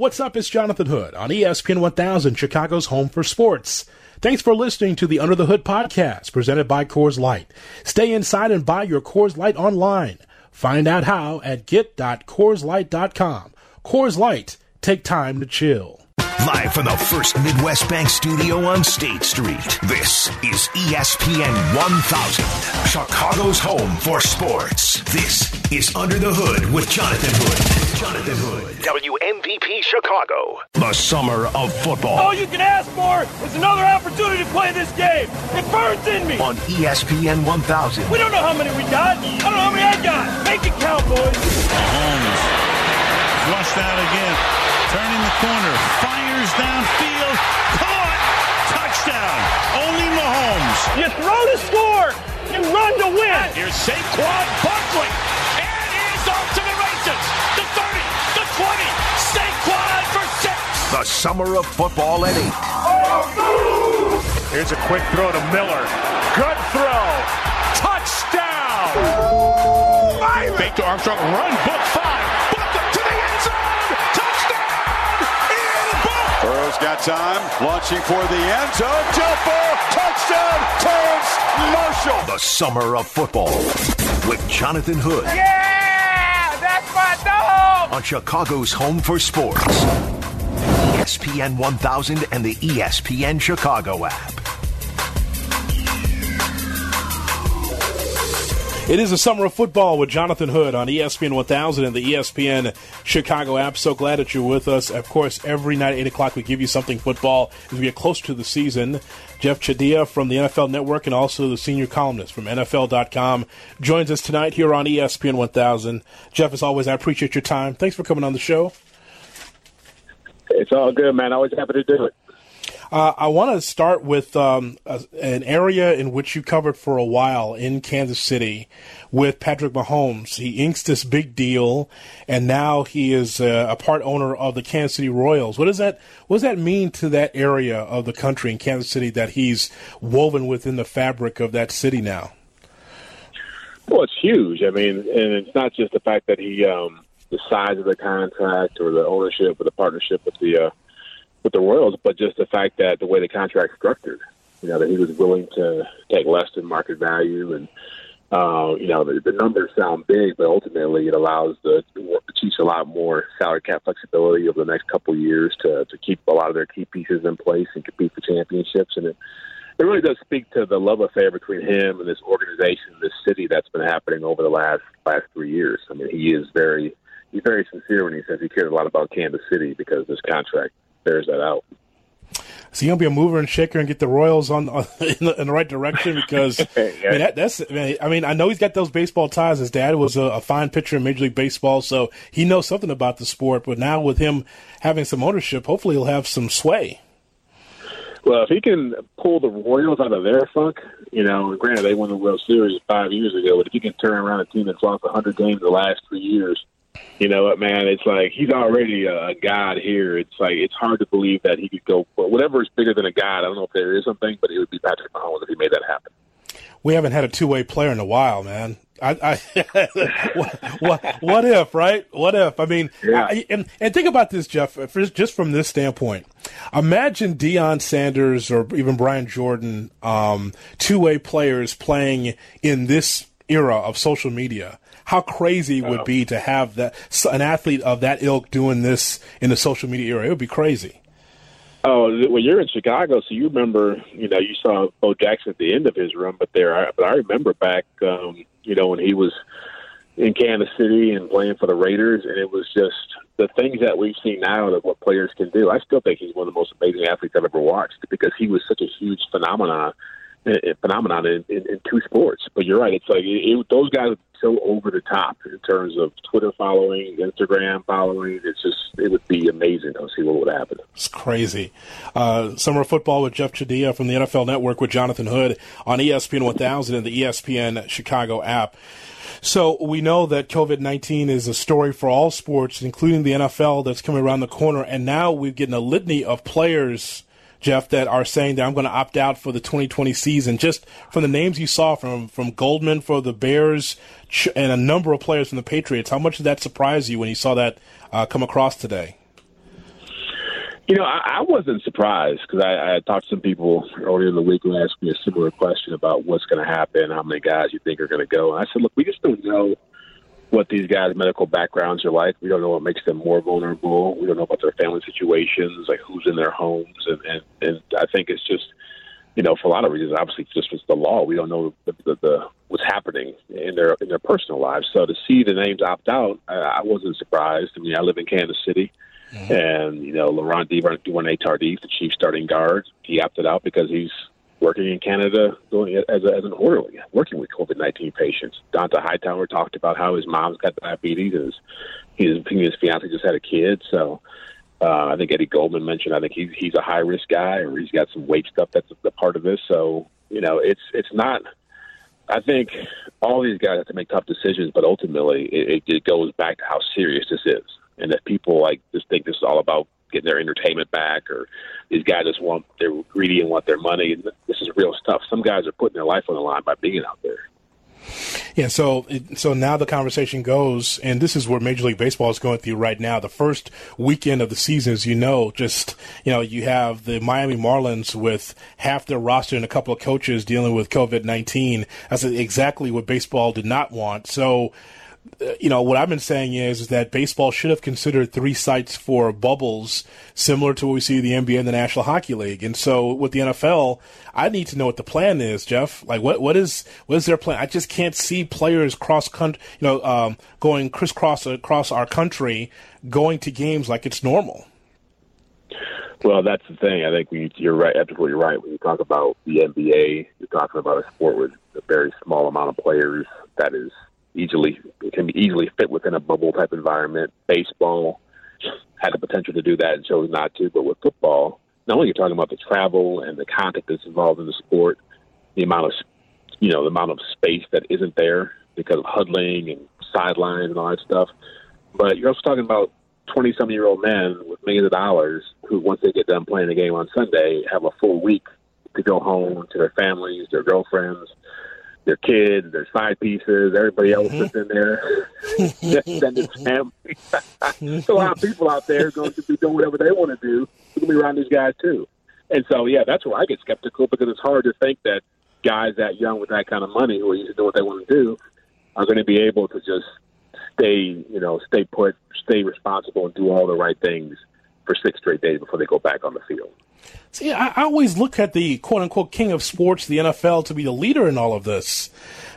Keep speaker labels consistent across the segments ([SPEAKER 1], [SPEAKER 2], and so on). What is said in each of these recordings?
[SPEAKER 1] What's up? It's Jonathan Hood on ESPN 1000, Chicago's home for sports. Thanks for listening to the Under the Hood podcast presented by Coors Light. Stay inside and buy your Coors Light online. Find out how at get.coorslight.com. Coors Light, take time to chill.
[SPEAKER 2] Live from the First Midwest Bank studio on State Street, this is ESPN 1000, Chicago's home for sports. This is Under the Hood with Jonathan Hood. Jonathan Hood. WMVP Chicago. The summer of football.
[SPEAKER 3] All you can ask for is another opportunity to play this game. It burns in me.
[SPEAKER 2] On ESPN 1000.
[SPEAKER 3] We don't know how many we got. I don't know how many I got. Make it count, boys.
[SPEAKER 4] Mahomes flushed out again. Turning the corner. Fires downfield. Caught. Touchdown. Only Mahomes.
[SPEAKER 3] You throw to score. You run to win.
[SPEAKER 4] Here's Saquon Barkley. And he's off to the races. The 30, the 20. Saquon for six.
[SPEAKER 2] The summer of football Eddie.
[SPEAKER 5] Here's a quick throw to Miller. Good throw. Touchdown.
[SPEAKER 4] Fake to Armstrong. Run. Book five.
[SPEAKER 6] Got time, launching for the end zone. Jump ball, touchdown, Terrace Marshall.
[SPEAKER 2] The summer of football with Jonathan Hood
[SPEAKER 3] Yeah, that's my dog.
[SPEAKER 2] on Chicago's home for sports. ESPN 1000 and the ESPN Chicago app.
[SPEAKER 1] It is a summer of football with Jonathan Hood on ESPN 1000 and the ESPN Chicago app. So glad that you're with us. Of course, every night at 8 o'clock we give you something football as we get close to the season. Jeff Chadiha from the NFL Network and also the senior columnist from NFL.com joins us tonight here on ESPN 1000. Jeff, as always, I appreciate your time. Thanks for coming on the show.
[SPEAKER 7] It's all good, man. Always happy to do it.
[SPEAKER 1] Uh, I want to start with um, a, an area in which you covered for a while in Kansas City with Patrick Mahomes. He inks this big deal, and now he is uh, a part owner of the Kansas City Royals. What does that What does that mean to that area of the country in Kansas City that he's woven within the fabric of that city now?
[SPEAKER 7] Well, it's huge. I mean, and it's not just the fact that he, um, the size of the contract or the ownership or the partnership with the uh, with the Royals, but just the fact that the way the contract's structured, you know, that he was willing to take less than market value, and uh, you know, the, the numbers sound big, but ultimately it allows the, the Chiefs a lot more salary cap flexibility over the next couple of years to to keep a lot of their key pieces in place and compete for championships, and it it really does speak to the love affair between him and this organization, this city that's been happening over the last last three years. I mean, he is very he's very sincere when he says he cares a lot about Kansas City because this contract bears that out.
[SPEAKER 1] So you gonna be a mover and shaker and get the Royals on, on in, the, in the right direction because I mean, that, that's I mean, I mean I know he's got those baseball ties. His dad was a, a fine pitcher in Major League Baseball, so he knows something about the sport. But now with him having some ownership, hopefully he'll have some sway.
[SPEAKER 7] Well, if he can pull the Royals out of their funk, you know, granted they won the World Series five years ago, but if he can turn around a team that's lost 100 games the last three years, you know what, man? It's like he's already a god here. It's like it's hard to believe that he could go. But whatever is bigger than a god, I don't know if there is something, but it would be Patrick Mahomes if he made that happen.
[SPEAKER 1] We haven't had a two way player in a while, man. I, I what, what, what if, right? What if? I mean,
[SPEAKER 7] Yeah.
[SPEAKER 1] I, and, and think about this, Jeff, just from this standpoint. Imagine Deion Sanders or even Brian Jordan, um, two way players playing in this era of social media. How crazy it would be to have that an athlete of that ilk doing this in the social media era? It would be crazy.
[SPEAKER 7] Oh, well, you're in Chicago, so you remember, you know, you saw Bo Jackson at the end of his run, but there, I- but I remember back, um, you know, when he was in Kansas City and playing for the Raiders, and it was just the things that we've seen now of what players can do. I still think he's one of the most amazing athletes I've ever watched because he was such a huge phenomenon, phenomenon in, in, in two sports. But you're right; it's like it, it, those guys are so over the top in terms of Twitter following, Instagram following. It's just it would be amazing to see what would happen.
[SPEAKER 1] It's crazy. Uh, Summer Football with Jeff Chadiha from the NFL Network with Jonathan Hood on ESPN 1000 and the ESPN Chicago app. So we know that COVID 19 is a story for all sports, including the NFL that's coming around the corner. And now we're getting a litany of players, Jeff, that are saying that I'm going to opt out for the 2020 season. Just from the names you saw from, from Goldman for the Bears and a number of players from the Patriots, how much did that surprise you when you saw that uh, come across today?
[SPEAKER 7] You know, I, I wasn't surprised because I, I talked to some people earlier in the week who asked me a similar question about what's going to happen, how many guys you think are going to go. And I said, look, we just don't know what these guys' medical backgrounds are like. We don't know what makes them more vulnerable. We don't know about their family situations, like who's in their homes, and and, and I think it's just, you know, for a lot of reasons, obviously, it's just with the law, we don't know the, the, the what's happening in their in their personal lives. So to see the names opt out, I, I wasn't surprised. I mean, I live in Kansas City. Mm-hmm. And you know, Laurent Duvernay Tardif, the chief starting guard, he opted out because he's working in Canada doing as, a, as an orderly, working with COVID nineteen patients. Dont'a Hightower talked about how his mom's got diabetes and his his, his fiance just had a kid. So uh, I think Eddie Goldman mentioned I think he's he's a high risk guy or he's got some weight stuff that's a part of this. So you know it's it's not. I think all these guys have to make tough decisions, but ultimately it, it goes back to how serious this is, and that people like just think this is all about getting their entertainment back, or these guys just want they're greedy and want their money. And this is real stuff. Some guys are putting their life on the line by being out there.
[SPEAKER 1] Yeah, so so now the conversation goes, and this is where Major League Baseball is going through right now. The first weekend of the season, as you know, just you know, you have the Miami Marlins with half their roster and a couple of coaches dealing with COVID nineteen. That's exactly what baseball did not want. So you know, what I've been saying is, is that baseball should have considered three sites for bubbles, similar to what we see in the NBA and the National Hockey League. And so with the NFL, I need to know what the plan is, Jeff. Like, what what is what is their plan? I just can't see players cross country, you know, um, going crisscross across our country, going to games like it's normal.
[SPEAKER 7] Well, that's the thing. I think you're right. Absolutely right. When you talk about the NBA, you're talking about a sport with a very small amount of players that is easily can be easily fit within a bubble type environment. Baseball had the potential to do that and chose not to, but with football, not only you're talking about the travel and the contact that's involved in the sport, the amount of you know the amount of space that isn't there because of huddling and sidelines and all that stuff, but you're also talking about 20 some year old men with millions of dollars who, once they get done playing the game on Sunday, have a full week to go home to their families, their girlfriends, their kids, their side pieces, everybody else mm-hmm. that's in there, extended family. so a lot of people out there going to be doing whatever they want to do. They're going to be around these guys too. And so, yeah, that's where I get skeptical because it's hard to think that guys that young with that kind of money who are used to doing what they want to do are going to be able to just stay, you know, stay put, stay responsible, and do all the right things for six straight days before they go back on the field.
[SPEAKER 1] See, I, I, always look at the quote unquote king of sports, the NFL, to be the leader in all of this.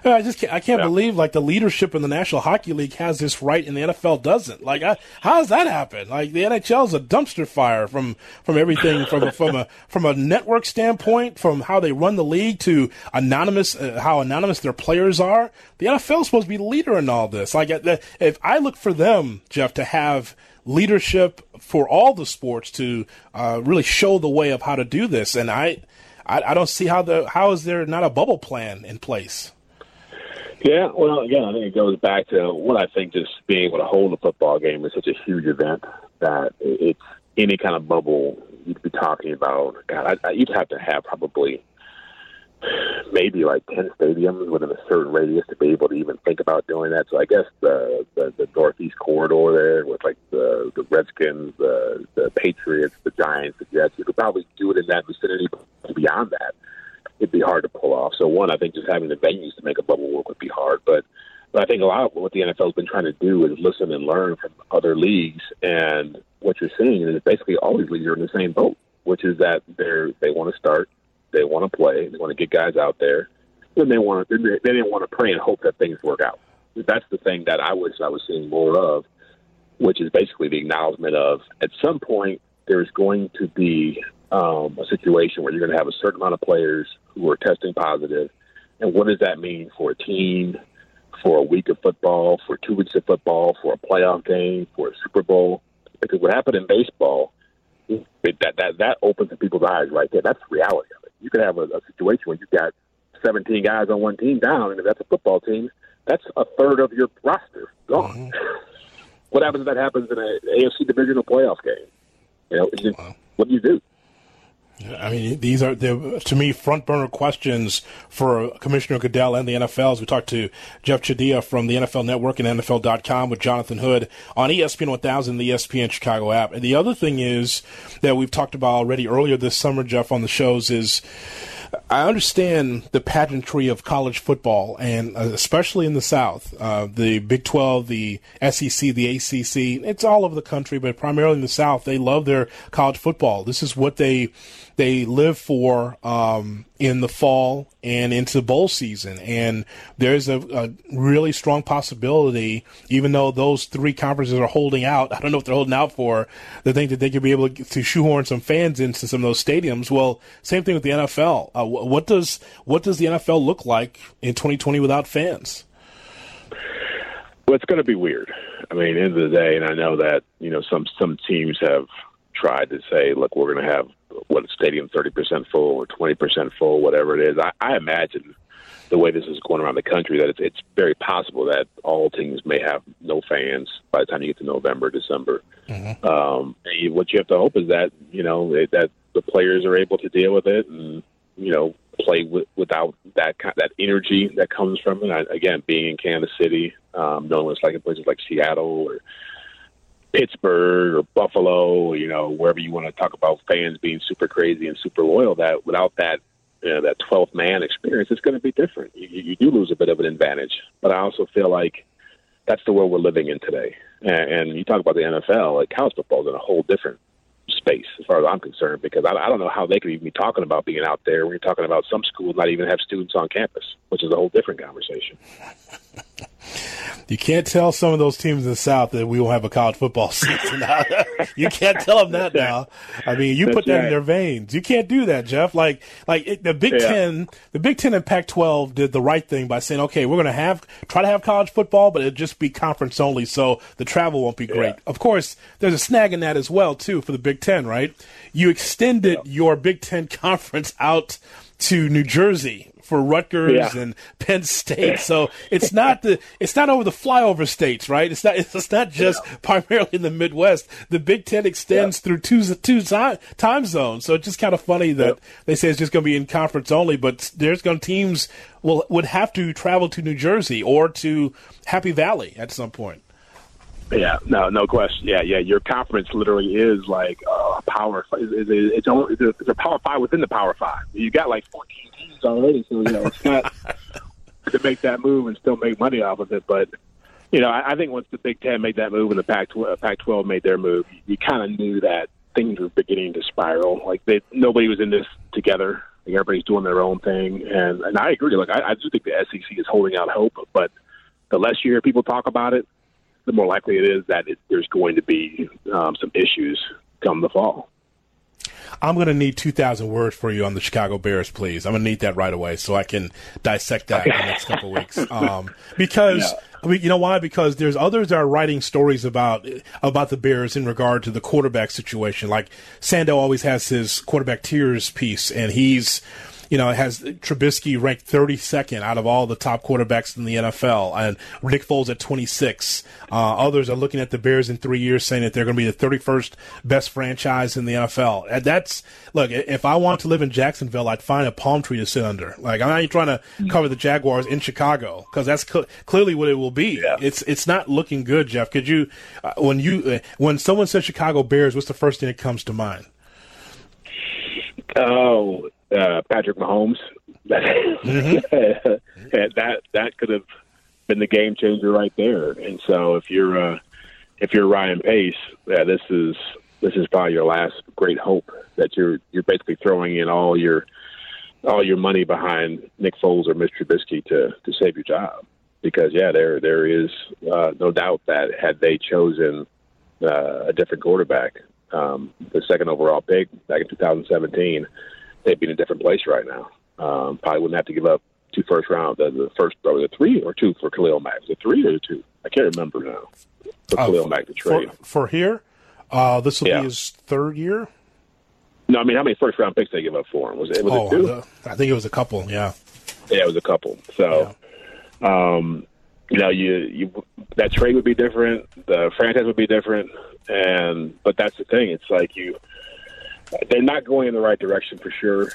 [SPEAKER 1] I just can't, I can't yeah. believe like the leadership in the National Hockey League has this right and the NFL doesn't. Like, I, how does that happen? Like, the NHL is a dumpster fire from from everything from a, from a from a network standpoint, from how they run the league to anonymous uh, how anonymous their players are. The NFL is supposed to be the leader in all this. Like, uh, if I look for them, Jeff, to have leadership for all the sports to uh, really show the way of how to do this. And I, I, I, don't see how the how is there not a bubble plan in place.
[SPEAKER 7] Yeah, well, again, I think it goes back to what I think just being able to hold a football game is such a huge event that it's any kind of bubble you'd be talking about. God, I, you'd have to have probably maybe like 10 stadiums within a certain radius to be able to even think about doing that. So I guess the the, the northeast corridor there with like the the Redskins, the the Patriots, the Giants, the Jets, you could probably do it in that vicinity. But beyond that, it'd be hard to pull off. So one, I think just having the venues to make a bubble work would be hard, but. But I think a lot of what the NFL has been trying to do is listen and learn from other leagues, and what you're seeing is basically all these leagues are in the same boat, which is that they're they want to start they want to play. They want to get guys out there. And they want to. They didn't want to pray and hope that things work out. That's the thing that I wish I was seeing more of, which is basically the acknowledgement of at some point there's going to be um, a situation where you're going to have a certain amount of players who are testing positive, and what does that mean for a team, for a week of football, for two weeks of football, for a playoff game, for a Super Bowl? Because what happened in baseball, it, that that that opens people's eyes right there. That's reality you could have a, a situation where you've got 17 guys on one team down, and if that's a football team, that's a third of your roster gone. Mm-hmm. what happens if that happens in an AFC divisional playoff game? You know, wow. what do you do?
[SPEAKER 1] I mean, these are to me front burner questions for Commissioner Goodell and the NFL. As we talked to Jeff Chadiha from the NFL Network and NFL.com with Jonathan Hood on ESPN 1000, the ESPN Chicago app. And the other thing is that we've talked about already earlier this summer, Jeff, on the shows is I understand the pageantry of college football, and uh, especially in the South, uh, the Big 12, the SEC, the ACC, it's all over the country, but primarily in the South, they love their college football. This is what they they live for um, in the fall and into bowl season. And there's a, a, really strong possibility, even though those three conferences are holding out, I don't know if they're holding out for, they think that they could be able to, to shoehorn some fans into some of those stadiums. Well, same thing with the NFL. Uh, what does what does the NFL look like in 2020 without fans?
[SPEAKER 7] Well, it's going to be weird. I mean, end of the day, and I know that you know some some teams have tried to say, look, we're going to have what stadium thirty percent full or twenty percent full, whatever it is. I, I imagine the way this is going around the country that it's, it's very possible that all teams may have no fans by the time you get to November, December. Mm-hmm. Um, and what you have to hope is that you know that the players are able to deal with it and you know play with, without that that energy that comes from it. I, again, being in Kansas City, um, knowing what it's like in places like Seattle or Pittsburgh or Buffalo, you know, wherever you want to talk about fans being super crazy and super loyal, that without that you know, that 12th man experience, it's going to be different. You, you do lose a bit of an advantage, but I also feel like that's the world we're living in today. And, and you talk about the NFL, like college football is in a whole different space as far as I'm concerned, because I, I don't know how they could even be talking about being out there when you're talking about some schools not even have students on campus, which is a whole different conversation.
[SPEAKER 1] You can't tell some of those teams in the South that we won't have a college football season. you can't tell them that now. I mean, you That's put that right. in their veins. You can't do that, Jeff. Like, like it, the Big yeah. Ten, the Big Ten and Pac-12 did the right thing by saying, okay, we're going to have try to have college football, but it'll just be conference only, so the travel won't be great. Yeah. Of course, there's a snag in that as well too for the Big Ten, right? You extended yeah. your Big Ten conference out to New Jersey for Rutgers yeah. and Penn State. So it's not the it's not over the flyover states, right? It's not it's not just yeah. primarily in the Midwest. The Big Ten extends yeah. through two two time zones. So it's just kind of funny that they say it's just going to be in conference only, but there's going teams will would have to travel to New Jersey or to Happy Valley at some point.
[SPEAKER 7] Yeah, no, no question. Yeah, yeah. Your conference literally is like a power. It's, it's, it's, a, it's a power five within the power five. You got like 14 teams already, so you know it's not to make that move and still make money off of it. But you know, I, I think once the Big Ten made that move and the Pac uh, Pac 12 made their move, you, you kind of knew that things were beginning to spiral. Like they, nobody was in this together. Like everybody's doing their own thing, and and I agree. Like I, I do think the SEC is holding out hope, but the less you hear people talk about it, the more likely it is that it, there's going to be um, some issues come the fall.
[SPEAKER 1] I'm going to need 2,000 words for you on the Chicago Bears, please. I'm going to need that right away so I can dissect that in the next couple of weeks. Um, because, yeah. I mean, you know why? Because there's others that are writing stories about about the Bears in regard to the quarterback situation. Like Sando always has his quarterback tiers piece, and he's you know, it has Trubisky ranked 32nd out of all the top quarterbacks in the NFL, and Nick Foles at 26. Uh, others are looking at the Bears in three years, saying that they're going to be the 31st best franchise in the NFL. And that's look. If I want to live in Jacksonville, I'd find a palm tree to sit under. Like I'm not trying to cover the Jaguars in Chicago because that's cl- clearly what it will be. Yeah. It's it's not looking good, Jeff. Could you, uh, when you uh, when someone says Chicago Bears, what's the first thing that comes to mind?
[SPEAKER 7] Oh, uh, Patrick Mahomes. mm-hmm. that that could have been the game changer right there. And so if you're uh, if you're Ryan Pace, yeah, this is this is probably your last great hope that you're you're basically throwing in all your all your money behind Nick Foles or Mr. Trubisky to to save your job. Because yeah, there there is uh, no doubt that had they chosen uh, a different quarterback, um, the second overall pick back in 2017, they'd be in a different place right now. Um, probably wouldn't have to give up two first round. The, the first, probably the three or two for Khalil Mack. The three or the two? I can't remember now. For uh, Khalil Mack to trade
[SPEAKER 1] for, for here. Uh, this will yeah. be his third year.
[SPEAKER 7] No, I mean how many first round picks they give up for him? Was it? Was oh, it two? The,
[SPEAKER 1] I think it was a couple. Yeah.
[SPEAKER 7] Yeah, it was a couple. So, yeah. um, you know, you you that trade would be different. The franchise would be different, and but that's the thing. It's like you they're not going in the right direction for sure.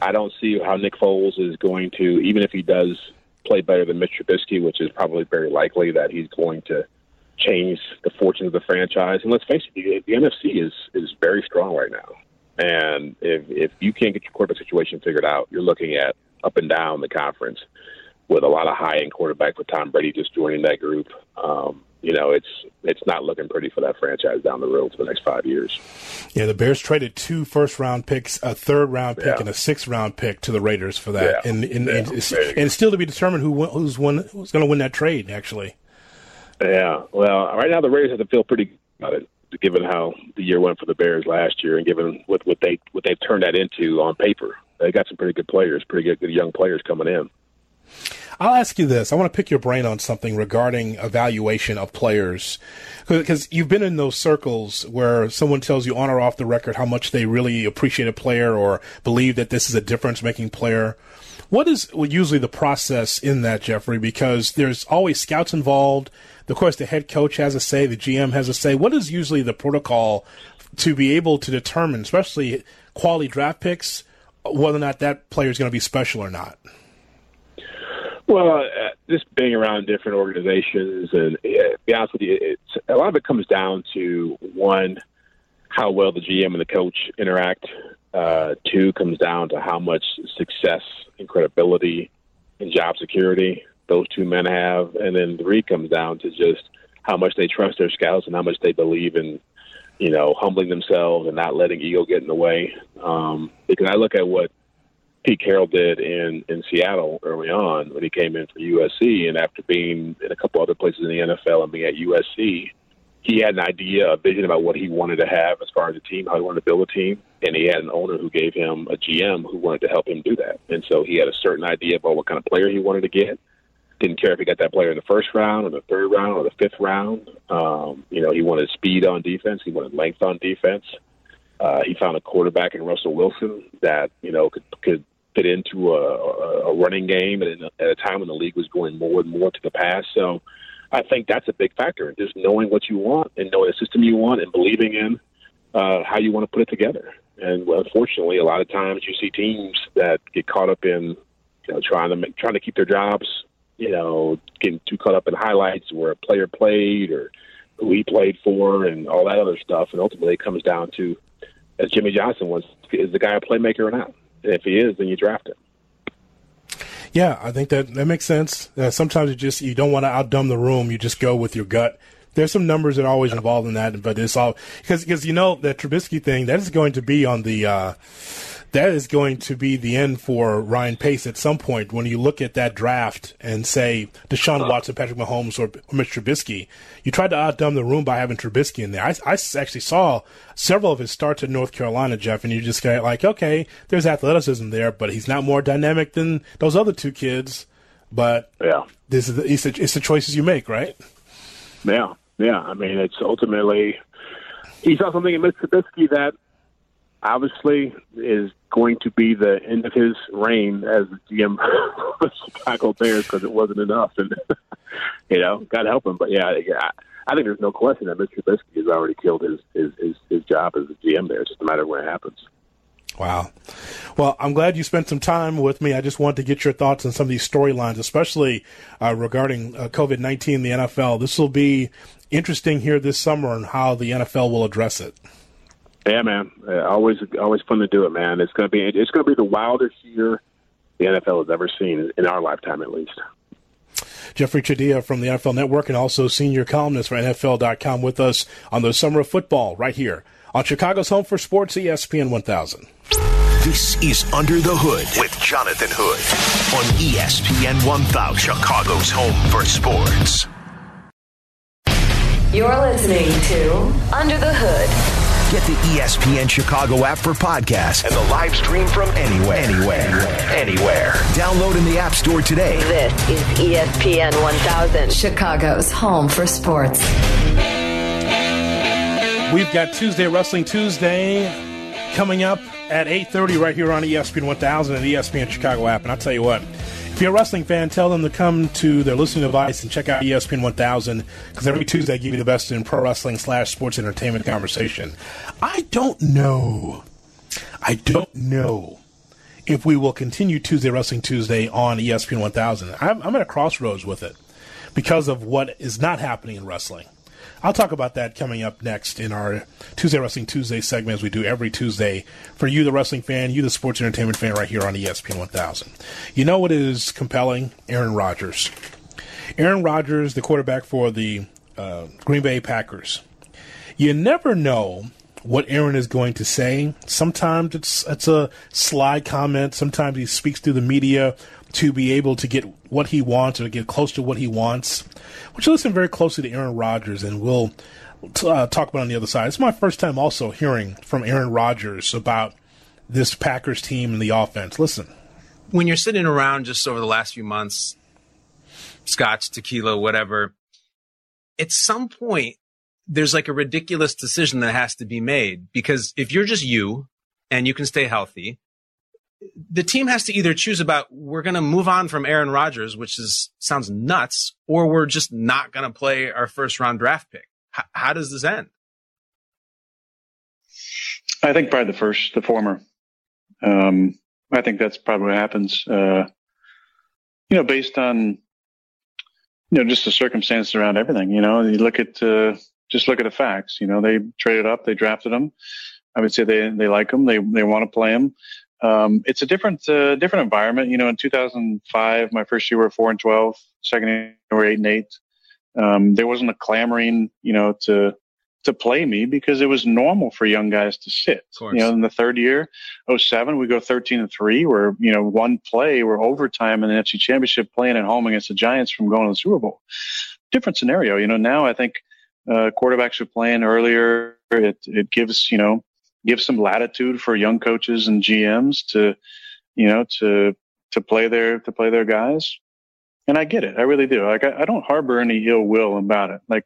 [SPEAKER 7] I don't see how Nick Foles is going to, even if he does play better than Mitch Trubisky, which is probably very likely that he's going to change the fortune of the franchise. And let's face it, the, the NFC is is very strong right now. And if if you can't get your quarterback situation figured out, you're looking at up and down the conference with a lot of high end quarterback with Tom Brady just joining that group. Um, you know, it's it's not looking pretty for that franchise down the road for the next five years.
[SPEAKER 1] Yeah, the Bears traded two first round picks, a third round pick,
[SPEAKER 7] Yeah.
[SPEAKER 1] and a sixth round pick to the Raiders for that,
[SPEAKER 7] Yeah.
[SPEAKER 1] and and,
[SPEAKER 7] Yeah.
[SPEAKER 1] and, it's, and still to be determined who who's won who's going to win that trade. Actually,
[SPEAKER 7] Yeah, well, right now the Raiders have to feel pretty good about it, given how the year went for the Bears last year, and given what what they what they've turned that into on paper. They got some pretty good players, pretty good, good young players coming in.
[SPEAKER 1] I'll ask you this. I want to pick your brain on something regarding evaluation of players. Because you've been in those circles where someone tells you on or off the record how much they really appreciate a player or believe that this is a difference making player. What is usually the process in that, Jeffrey? Because there's always scouts involved. Of course, the head coach has a say, the GM has a say. What is usually the protocol to be able to determine, especially quality draft picks, whether or not that player is going to be special or not?
[SPEAKER 7] Well, uh, just being around different organizations, and uh, be honest with you, it's, a lot of it comes down to one, how well the GM and the coach interact. Uh, two comes down to how much success and credibility and job security those two men have, and then three comes down to just how much they trust their scouts and how much they believe in, you know, humbling themselves and not letting ego get in the way. Um, because I look at what Pete Carroll did in in Seattle early on when he came in for USC, and after being in a couple other places in the NFL and being at USC, he had an idea, a vision about what he wanted to have as far as a team, how he wanted to build a team, and he had an owner who gave him a GM who wanted to help him do that. And so he had a certain idea about what kind of player he wanted to get. Didn't care if he got that player in the first round or the third round or the fifth round. Um, you know, he wanted speed on defense. He wanted length on defense. Uh, he found a quarterback in Russell Wilson that you know could could fit into a, a running game at a, at a time when the league was going more and more to the pass. So I think that's a big factor, just knowing what you want and knowing the system you want and believing in uh, how you want to put it together. And unfortunately, a lot of times you see teams that get caught up in you know trying to make, trying to keep their jobs, you know, getting too caught up in highlights where a player played or who he played for and all that other stuff. And ultimately, it comes down to, as Jimmy Johnson was, is the guy a playmaker or not? If he is, then you draft him.
[SPEAKER 1] Yeah, I think that that makes sense. Uh, sometimes you just you don't want to outdumb the room. You just go with your gut. There's some numbers that are always involved in that, but it's all because because you know that Trubisky thing that is going to be on the uh, that is going to be the end for Ryan Pace at some point when you look at that draft and say Deshaun Watson, Patrick Mahomes, or, or Mitch Trubisky. You tried to outdumb the room by having Trubisky in there. I, I actually saw several of his starts at North Carolina, Jeff, and you just get like, okay, there's athleticism there, but he's not more dynamic than those other two kids. But
[SPEAKER 7] Yeah.
[SPEAKER 1] this is the, it's, the, it's the choices you make, right?
[SPEAKER 7] Yeah, yeah. I mean, it's ultimately he saw something in Mitch Trubisky that obviously is going to be the end of his reign as GM of Chicago Bears because it wasn't enough, and you know, God help him. But yeah, yeah, I think there's no question that Mr. Trubisky has already killed his his his, his job as the GM there. It's just a matter of when it happens.
[SPEAKER 1] Wow. Well, I'm glad you spent some time with me. I just wanted to get your thoughts on some of these storylines, especially uh, regarding uh, COVID 19 in the NFL. This will be interesting here this summer and how the NFL will address it.
[SPEAKER 7] Yeah, man. Always, always fun to do it, man. It's gonna be, it's gonna be the wildest year the NFL has ever seen in our lifetime, at least.
[SPEAKER 1] Jeffrey Chadiha from the NFL Network and also senior columnist for NFL.com with us on the summer of football right here on Chicago's Home for Sports, ESPN 1000.
[SPEAKER 2] This is Under the Hood with Jonathan Hood on ESPN 1000, Chicago's home for sports.
[SPEAKER 8] You're listening to Under the Hood.
[SPEAKER 2] Get the ESPN Chicago app for podcasts and the live stream from anywhere. Anywhere. Anywhere. Download in the App Store today.
[SPEAKER 8] This is ESPN 1000, Chicago's home for sports.
[SPEAKER 1] We've got Tuesday Wrestling Tuesday coming up at 8.30 right here on ESPN 1000 and the ESPN Chicago app. And I'll tell you what, if you're a wrestling fan, tell them to come to their listening device and check out ESPN 1000 because every Tuesday I give you the best in pro wrestling slash sports entertainment conversation. I don't know I don't know if we will continue Tuesday Wrestling Tuesday on ESPN 1000. I'm, I'm at a crossroads with it because of what is not happening in wrestling. I'll talk about that coming up next in our Tuesday Wrestling Tuesday segment as we do every Tuesday for you, the wrestling fan, you, the sports entertainment fan, right here on ESPN 1000. You know what is compelling? Aaron Rodgers. Aaron Rodgers, the quarterback for the uh, Green Bay Packers. You never know what Aaron is going to say. Sometimes it's it's a sly comment. Sometimes he speaks through the media to be able to get what he wants or get close to what he wants. Which listen very closely to Aaron Rodgers, and we'll uh, talk about on the other side. It's my first time also hearing from Aaron Rodgers about this Packers team and the offense. Listen,
[SPEAKER 9] when you're sitting around just over the last few months, scotch, tequila, whatever, at some point there's like a ridiculous decision that has to be made because if you're just you and you can stay healthy, the team has to either choose about we're going to move on from Aaron Rodgers, which is sounds nuts, or we're just not going to play our first round draft pick. H- how does this end?
[SPEAKER 10] I think probably the first, the former. Um, I think that's probably what happens. Uh, you know, based on you know just the circumstances around everything. You know, you look at uh, just look at the facts. You know, they traded up, they drafted them. I would say they they like them. they they want to play him. Um, it's a different uh, different environment. You know, in 2005, my first year we were four and 12. Second year we were eight and eight. Um, there wasn't a clamoring, you know, to to play me because it was normal for young guys to sit. You know, in the third year, 07, we go 13 and three. We're, you know one play, we're overtime in the NFC Championship, playing at home against the Giants from going to the Super Bowl. Different scenario. You know, now I think uh, quarterbacks are playing earlier. It it gives you know gives some latitude for young coaches and GMs to you know to to play their to play their guys. And I get it. I really do. Like I, I don't harbor any ill will about it. Like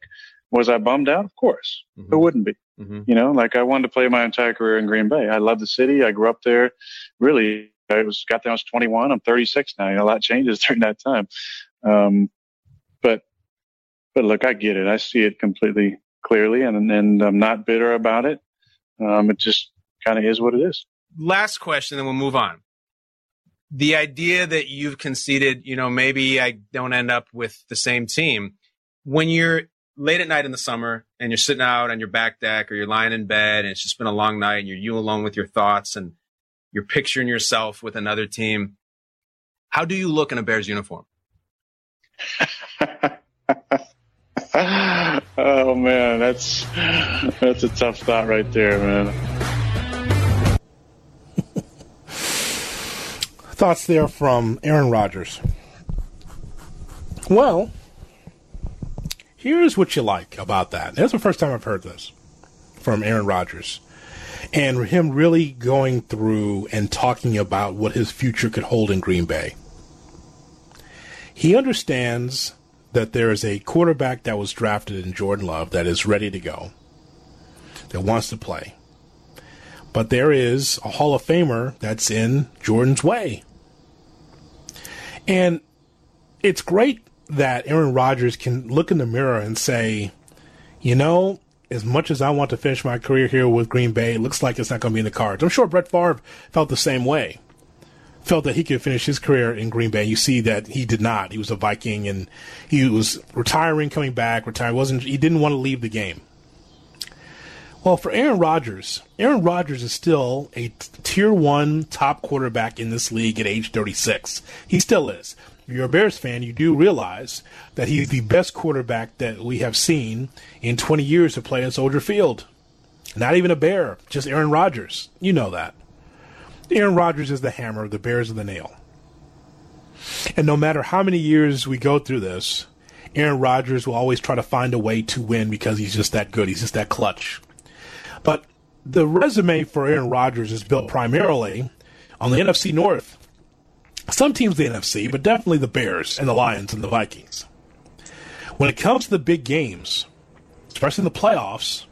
[SPEAKER 10] was I bummed out? Of course. Mm-hmm. Who wouldn't be? Mm-hmm. You know, like I wanted to play my entire career in Green Bay. I love the city. I grew up there. Really, I was got there. I was 21. I'm 36 now. You know, a lot changes during that time. Um, but but look, I get it. I see it completely clearly, and and I'm not bitter about it. Um, it just kind of is what it is.
[SPEAKER 9] Last question, then we'll move on. The idea that you've conceded, you know, maybe I don't end up with the same team. When you're late at night in the summer and you're sitting out on your back deck or you're lying in bed and it's just been a long night and you're you alone with your thoughts and you're picturing yourself with another team, how do you look in a Bears uniform?
[SPEAKER 10] oh man, that's that's a tough thought right there, man.
[SPEAKER 1] Thoughts there from Aaron Rodgers. Well, here's what you like about that. That's the first time I've heard this from Aaron Rodgers. And him really going through and talking about what his future could hold in Green Bay. He understands that there is a quarterback that was drafted in Jordan Love that is ready to go, that wants to play. But there is a Hall of Famer that's in Jordan's way. And it's great that Aaron Rodgers can look in the mirror and say, you know, as much as I want to finish my career here with Green Bay, it looks like it's not going to be in the cards. I'm sure Brett Favre felt the same way felt that he could finish his career in Green Bay. You see that he did not. He was a Viking and he was retiring, coming back, retiring. wasn't He didn't want to leave the game. Well, for Aaron Rodgers, Aaron Rodgers is still a tier one top quarterback in this league at age 36. He still is. If you're a Bears fan, you do realize that he's the best quarterback that we have seen in 20 years to play in Soldier Field. Not even a Bear, just Aaron Rodgers. You know that. Aaron Rodgers is the hammer, the Bears are the nail. And no matter how many years we go through this, Aaron Rodgers will always try to find a way to win because he's just that good. He's just that clutch. But the resume for Aaron Rodgers is built primarily on the NFC North. Some teams the NFC, but definitely the Bears and the Lions and the Vikings. When it comes to the big games, especially in the playoffs,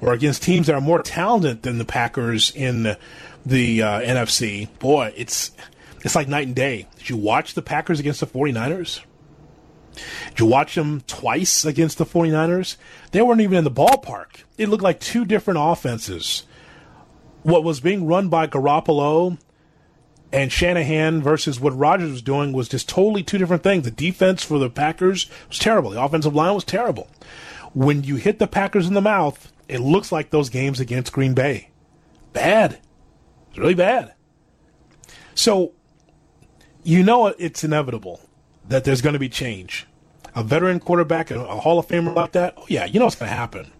[SPEAKER 1] or against teams that are more talented than the Packers in the uh, NFC, boy, it's it's like night and day. Did you watch the Packers against the 49ers? Did you watch them twice against the 49ers? They weren't even in the ballpark. It looked like two different offenses what was being run by Garoppolo and Shanahan versus what Rodgers was doing was just totally two different things. The defense for the Packers was terrible. The offensive line was terrible. When you hit the Packers in the mouth, it looks like those games against Green Bay. Bad. It's really bad. So, you know it's inevitable that there's going to be change. A veteran quarterback, a, Hall of Famer like that, oh yeah, you know it's going to happen.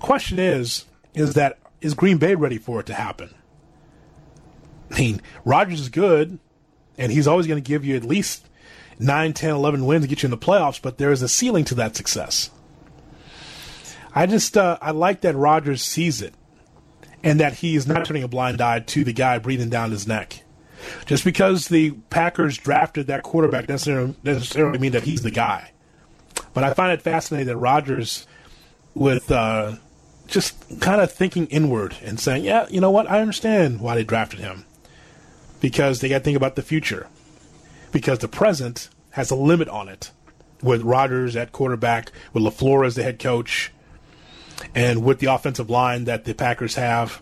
[SPEAKER 1] Question is, is that is Green Bay ready for it to happen? I mean, Rodgers is good, and he's always going to give you at least 9, 10, 11 wins to get you in the playoffs, but there is a ceiling to that success. I just, uh, I like that Rodgers sees it and that he is not turning a blind eye to the guy breathing down his neck. Just because the Packers drafted that quarterback doesn't necessarily mean that he's the guy. But I find it fascinating that Rodgers, with uh, just kind of thinking inward and saying, yeah, you know what, I understand why they drafted him because they got to think about the future. Because the present has a limit on it with Rodgers at quarterback, with LaFleur as the head coach, and with the offensive line that the Packers have.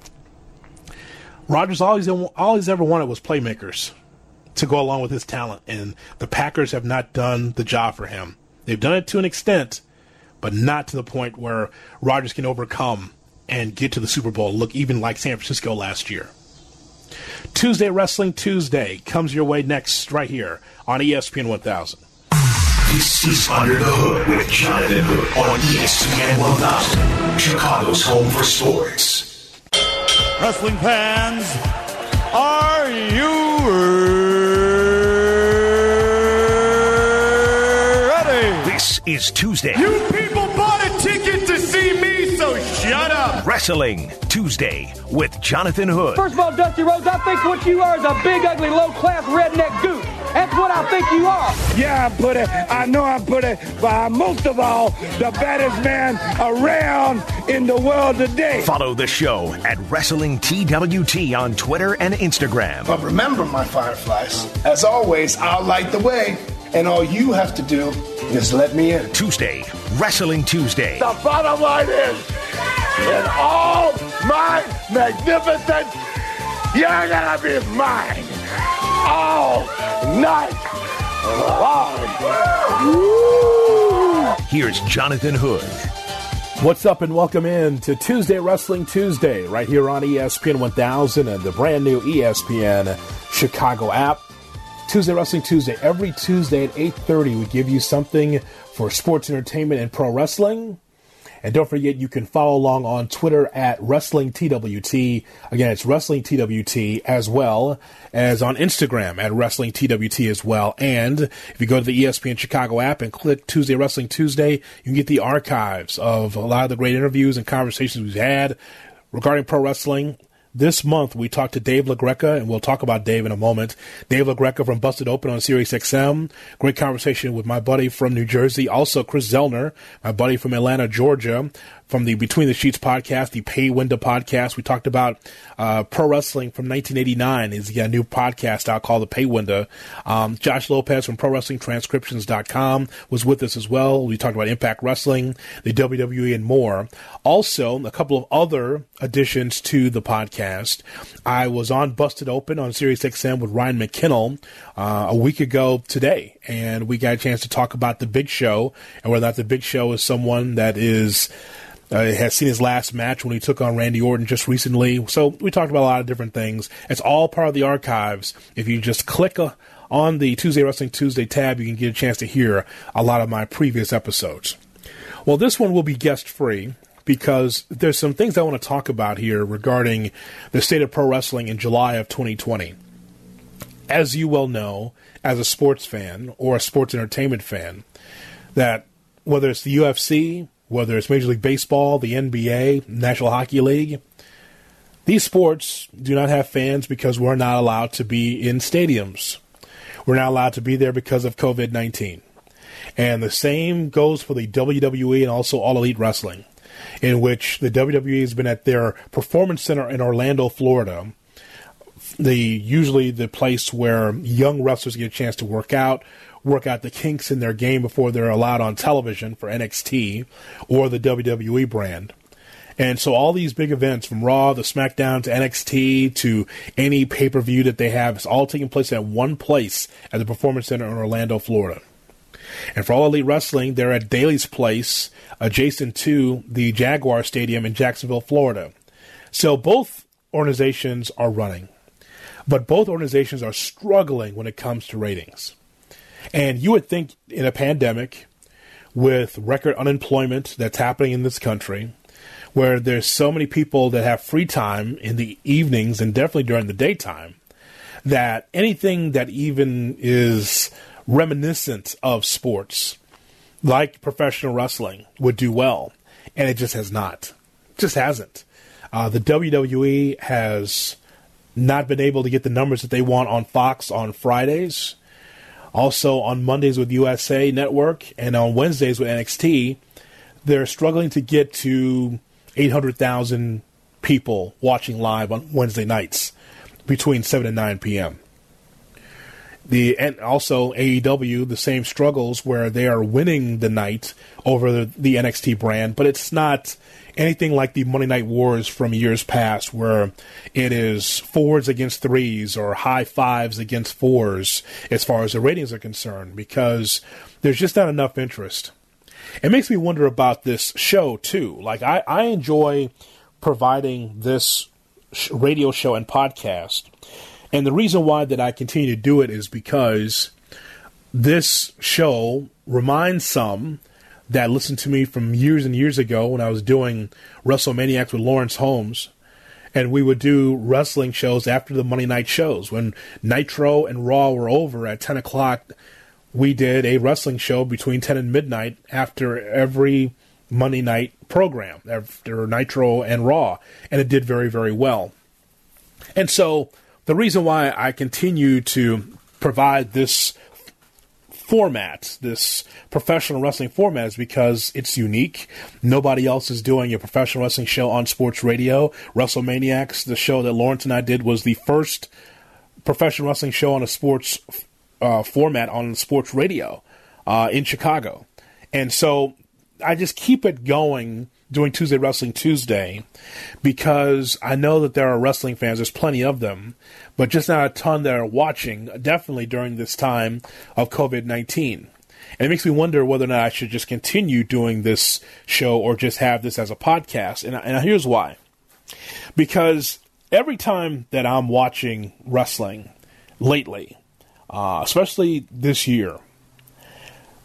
[SPEAKER 1] Rodgers always always ever wanted was playmakers to go along with his talent, and the Packers have not done the job for him. They've done it to an extent, but not to the point where Rodgers can overcome and get to the Super Bowl, look even like San Francisco last year. Tuesday Wrestling Tuesday comes your way next, right here on ESPN 1000.
[SPEAKER 2] This is Under the Hood with Jonathan Hood on ESPN 1000, Chicago's home for sports.
[SPEAKER 11] Wrestling fans, are you ready?
[SPEAKER 2] This is Tuesday.
[SPEAKER 11] You people bought a ticket to see me, so shut up.
[SPEAKER 2] Wrestling Tuesday with Jonathan Hood.
[SPEAKER 12] First of all, Dusty Rhodes, I think what you are is a big, ugly, low class redneck goose. That's what I think you are.
[SPEAKER 11] Yeah, I'm it. I know I'm pretty, but I'm most of all the baddest man around in the world today.
[SPEAKER 2] Follow the show at Wrestling TWT on Twitter and Instagram.
[SPEAKER 13] But remember, my fireflies, as always, I'll light the way. And all you have to do is let me in.
[SPEAKER 2] Tuesday, Wrestling Tuesday.
[SPEAKER 11] The bottom line is, in all my magnificence, you're gonna be mine all night long.
[SPEAKER 2] Here's Jonathan Hood.
[SPEAKER 1] What's up and welcome in to Tuesday Wrestling Tuesday right here on ESPN 1000 and the brand new ESPN Chicago app. Tuesday Wrestling Tuesday every Tuesday at 8:30 we give you something for sports entertainment and pro wrestling. And don't forget, you can follow along on Twitter at Wrestling TWT. Again, it's Wrestling TWT as well as on Instagram at Wrestling TWT as well. And if you go to the ESPN Chicago app and click Tuesday Wrestling Tuesday, you can get the archives of a lot of the great interviews and conversations we've had regarding pro wrestling this month, we talked to Dave LaGreca, and we'll talk about Dave in a moment. Dave LaGreca from Busted Open on Sirius XM. Great conversation with my buddy from New Jersey. Also, Chris Zellner, my buddy from Atlanta, Georgia from the Between the Sheets podcast, the Pay Window podcast. We talked about uh, pro wrestling from 1989 is a new podcast out called the Pay Window. Um, Josh Lopez from Pro Wrestling ProWrestlingTranscriptions.com was with us as well. We talked about Impact Wrestling, the WWE, and more. Also, a couple of other additions to the podcast. I was on Busted Open on Sirius XM with Ryan McKinnell uh, a week ago today, and we got a chance to talk about the Big Show and whether or not the Big Show is someone that is uh, has seen his last match when he took on Randy Orton just recently. So we talked about a lot of different things. It's all part of the archives. If you just click uh, on the Tuesday Wrestling Tuesday tab, you can get a chance to hear a lot of my previous episodes. Well, this one will be guest free because there's some things I want to talk about here regarding the state of pro wrestling in July of 2020. As you well know, as a sports fan or a sports entertainment fan, that whether it's the UFC, whether it's Major League Baseball, the NBA, National Hockey League. These sports do not have fans because we're not allowed to be in stadiums. We're not allowed to be there because of COVID 19. And the same goes for the WWE and also All Elite Wrestling, in which the WWE has been at their performance center in Orlando, Florida. The usually the place where young wrestlers get a chance to work out, work out the kinks in their game before they're allowed on television for NXT or the WWE brand. And so all these big events from Raw to SmackDown to NXT to any pay per view that they have, it's all taking place at one place at the Performance Center in Orlando, Florida. And for All Elite Wrestling, they're at Daly's Place, adjacent to the Jaguar Stadium in Jacksonville, Florida. So both organizations are running, but both organizations are struggling when it comes to ratings. And you would think in a pandemic, with record unemployment that's happening in this country, where there's so many people that have free time in the evenings and definitely during the daytime, that anything that even is reminiscent of sports, like professional wrestling, would do well. And it just has not. Just hasn't. Uh, the WWE has not been able to get the numbers that they want on Fox on Fridays. Also on Mondays with USA Network and on Wednesdays with NXT, they're struggling to get to 800,000 people watching live on Wednesday nights between 7 and 9 p.m. The and also AEW the same struggles where they are winning the night over the, the NXT brand, but it's not anything like the Monday Night Wars from years past, where it is fours against threes or high fives against fours as far as the ratings are concerned, because there's just not enough interest. It makes me wonder about this show too. Like I, I enjoy providing this radio show and podcast, and the reason why that I continue to do it is because this show reminds some that listened to me from years and years ago when I was doing WrestleManiacs with Lawrence Holmes. And we would do wrestling shows after the Monday night shows. When Nitro and Raw were over at 10 o'clock, we did a wrestling show between 10 and midnight after every Monday night program, after Nitro and Raw. And it did very, very well. And so the reason why I continue to provide this format, this professional wrestling format, is because it's unique. Nobody else is doing a professional wrestling show on sports radio. WrestleManiacs, the show that Lawrence and I did, was the first professional wrestling show on a sports uh, format on sports radio uh, in Chicago. And so I just keep it going doing Tuesday Wrestling Tuesday because I know that there are wrestling fans, there's plenty of them, but just not a ton that are watching, definitely during this time of COVID 19. And it makes me wonder whether or not I should just continue doing this show or just have this as a podcast. And, and here's why. Because every time that I'm watching wrestling lately, uh, especially this year,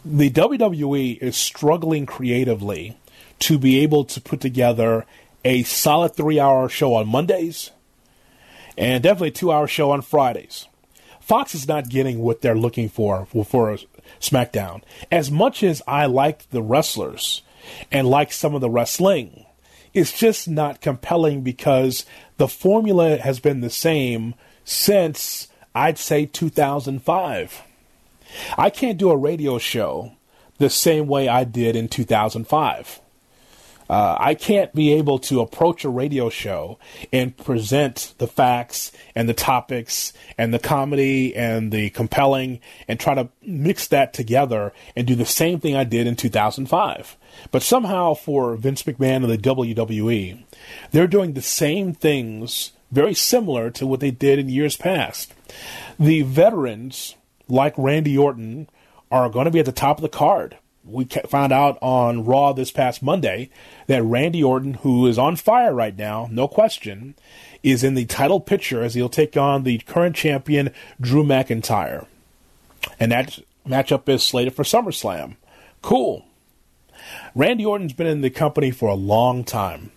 [SPEAKER 1] the WWE is struggling creatively to be able to put together a solid three hour show on Mondays and definitely a two hour show on Fridays. Fox is not getting what they're looking for for SmackDown. As much as I like the wrestlers and like some of the wrestling, it's just not compelling because the formula has been the same since I'd say 2005. I can't do a radio show the same way I did in 2005. Uh, I can't be able to approach a radio show and present the facts and the topics and the comedy and the compelling and try to mix that together and do the same thing I did in 2005. But somehow, for Vince McMahon and the WWE, they're doing the same things very similar to what they did in years past. The veterans, like Randy Orton, are going to be at the top of the card we found out on Raw this past Monday that Randy Orton, who is on fire right now, no question, is in the title picture as he'll take on the current champion Drew McIntyre. And that matchup is slated for SummerSlam. Cool. Randy Orton's been in the company for a long time.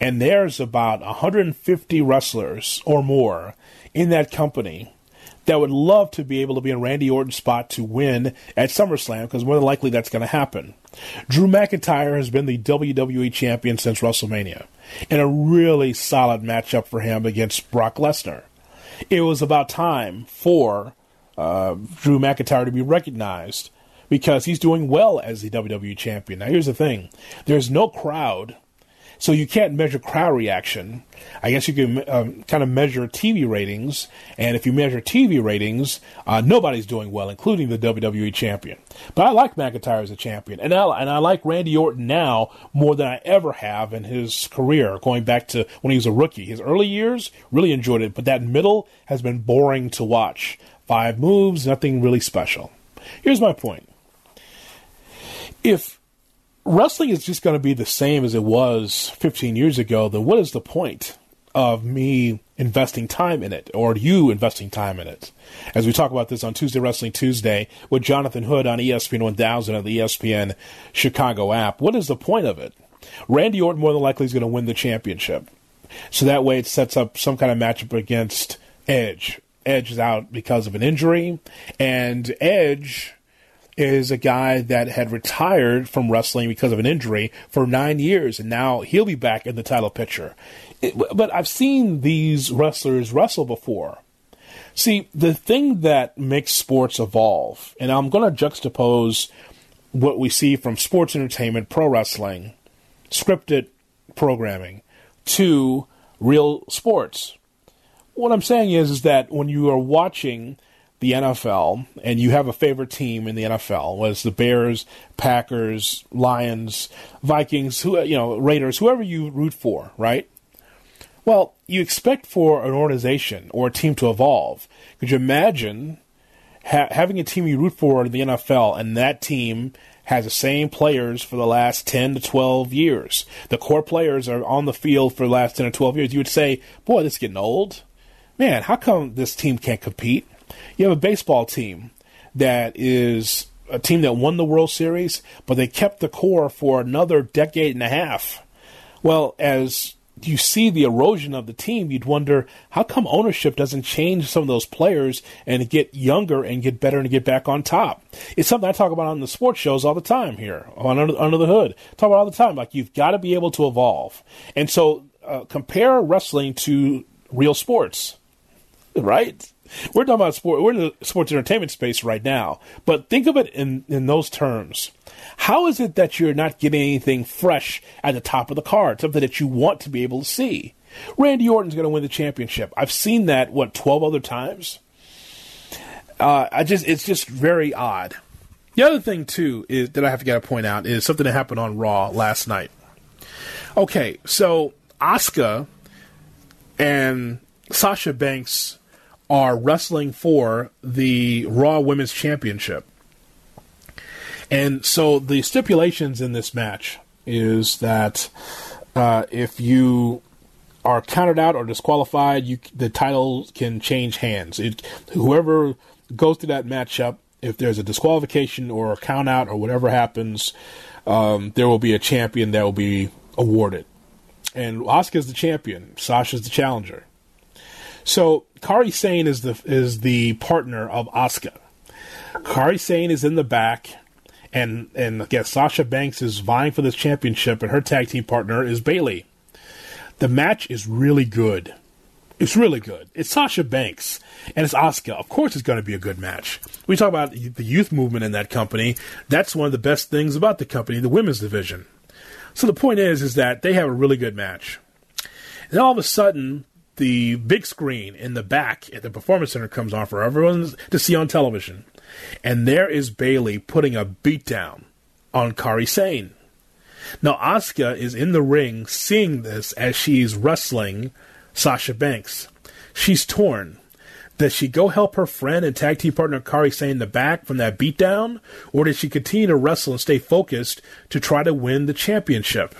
[SPEAKER 1] And there's about 150 wrestlers or more in that company that would love to be able to be in Randy Orton's spot to win at SummerSlam because more than likely that's going to happen. Drew McIntyre has been the WWE champion since WrestleMania in a really solid matchup for him against Brock Lesnar. It was about time for uh, Drew McIntyre to be recognized because he's doing well as the WWE champion. Now, here's the thing there's no crowd So you can't measure crowd reaction. I guess you can um, kind of measure TV ratings, and if you measure TV ratings, uh, nobody's doing well, including the WWE champion. But I like McIntyre as a champion, and I, and I like Randy Orton now more than I ever have in his career, going back to when he was a rookie. His early years, really enjoyed it, but that middle has been boring to watch. Five moves, nothing really special. Here's my point. If wrestling is just going to be the same as it was 15 years ago, then what is the point of me investing time in it or you investing time in it? As we talk about this on Tuesday Wrestling Tuesday with Jonathan Hood on ESPN 1000 and the ESPN Chicago app, what is the point of it? Randy Orton more than likely is going to win the championship. So that way it sets up some kind of matchup against Edge. Edge is out because of an injury, and Edge is a guy that had retired from wrestling because of an injury for nine years, and now he'll be back in the title picture. It, but I've seen these wrestlers wrestle before. See, the thing that makes sports evolve, and I'm going to juxtapose what we see from sports entertainment, pro wrestling, scripted programming, to real sports. What I'm saying is, is that when you are watching the NFL and you have a favorite team in the NFL, it's the Bears, Packers, Lions, Vikings, who you know, Raiders, whoever you root for, right? Well, you expect for an organization or a team to evolve. Could you imagine ha- having a team you root for in the NFL and that team has the same players for the last 10 to 12 years? The core players are on the field for the last 10 or 12 years. You would say, boy, this is getting old. Man, how come this team can't compete? You have a baseball team that is a team that won the World Series, but they kept the core for another decade and a half. Well, as you see the erosion of the team, you'd wonder how come ownership doesn't change some of those players and get younger and get better and get back on top. It's something I talk about on the sports shows all the time here on Under, Under the Hood. Talk about all the time. Like you've got to be able to evolve, and so uh, compare wrestling to real sports, right? We're talking about sport. We're in the sports entertainment space right now, but think of it in in those terms. How is it that you're not getting anything fresh at the top of the card, something that you want to be able to see? Randy Orton's going to win the championship. I've seen that what twelve other times. Uh, I just it's just very odd. The other thing too is that I have to get to point out is something that happened on Raw last night. Okay, so Asuka and Sasha Banks are wrestling for the Raw Women's Championship. And so the stipulations in this match is that uh, if you are counted out or disqualified, you the title can change hands. It, whoever goes through that matchup, if there's a disqualification or a count out or whatever happens, um, there will be a champion that will be awarded. And Asuka's the champion. Sasha's the challenger. So Kairi Sane is the is the partner of Asuka. Kairi Sane is in the back, and and again Sasha Banks is vying for this championship, and her tag team partner is Bayley. The match is really good. It's really good. It's Sasha Banks and it's Asuka. Of course, it's going to be a good match. We talk about the youth movement in that company. That's one of the best things about the company, the women's division. So the point is, is that they have a really good match. And all of a sudden, the big screen in the back at the performance center comes on for everyone to see on television, and there is Bayley putting a beat down on Kairi Sane. Now Asuka is in the ring seeing this as she's wrestling Sasha Banks. She's torn. Does she go help her friend and tag team partner Kairi Sane in the back from that beatdown, or does she continue to wrestle and stay focused to try to win the championship?